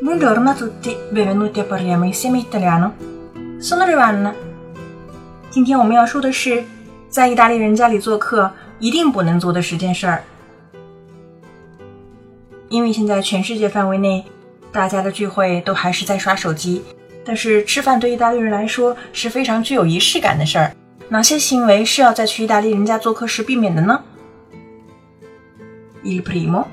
Buongiorno a tutti, benvenuti a Parliamo insieme italiano. Sono Giovanna。今天我们要说的是，在意大利人家里做客一定不能做的十件事儿。因为现在全世界范围内，大家的聚会都还是在刷手机，但是吃饭对意大利人来说是非常具有仪式感的事儿。哪些行为是要在去意大利人家做客时避免的呢？Il primo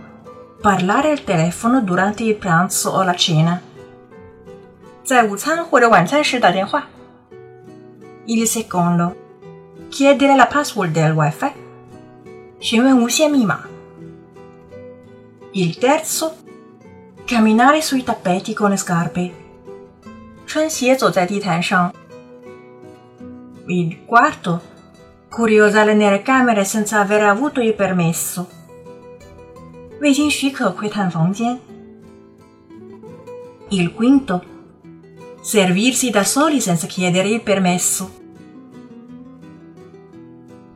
Parlare al telefono durante il pranzo o la cena. 在午餐或者晚餐时打电话。Il secondo. Chiedere la password del wifi. 询问无线密码。Il terzo. Camminare sui tappeti con le scarpe. 穿鞋走在地毯上。 Il quarto. Curiosare nelle camere senza aver avuto il permesso. 未经许可窥探房间。Il quinto. Servirsi da soli senza chiedere il permesso.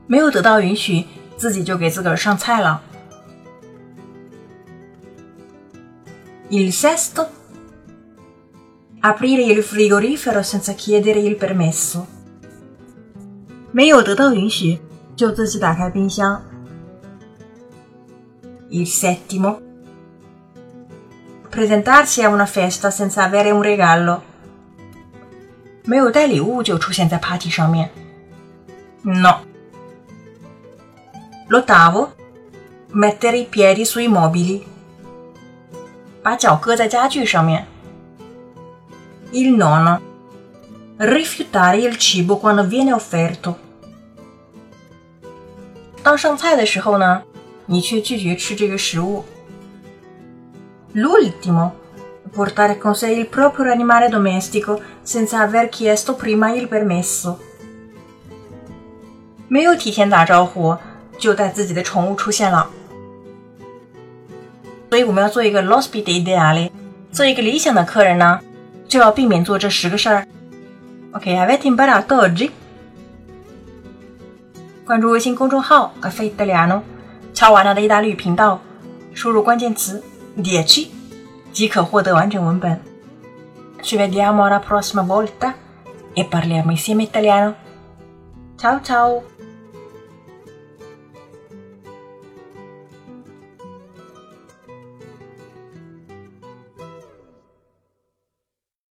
没有得到允许，自己就给自个儿上菜了。Il sesto. Aprire il frigorifero senza chiedere il permesso. 没有得到允许，就自己打开冰箱。Il settimo. Presentarsi a una festa senza avere un regalo. 没有带礼物就出现在 party 上面。No. L'ottavo. Mettere i piedi sui mobili. 把脚搁在家具上面。Il nono. Rifiutare il cibo quando viene offerto. 当上菜的时候呢？你却拒绝吃这个食物。L'ultimo, portare con sé il proprio animale domestico senza aver chiesto prima il permesso。没有提前打招呼就带自己的宠物出现了。所以我们要做一个 l'ospite ideale，做一个理想的客人呢，就要避免做这十个事儿。 OK, avete imparato oggi？关注微信公众号 Caffè Italiano。敲完了的意大利语频道，输入关键词 “dieci” 即可获得完整文本。Ci vediamo alla prossima volta e parliamo insieme italiano. Ciao ciao!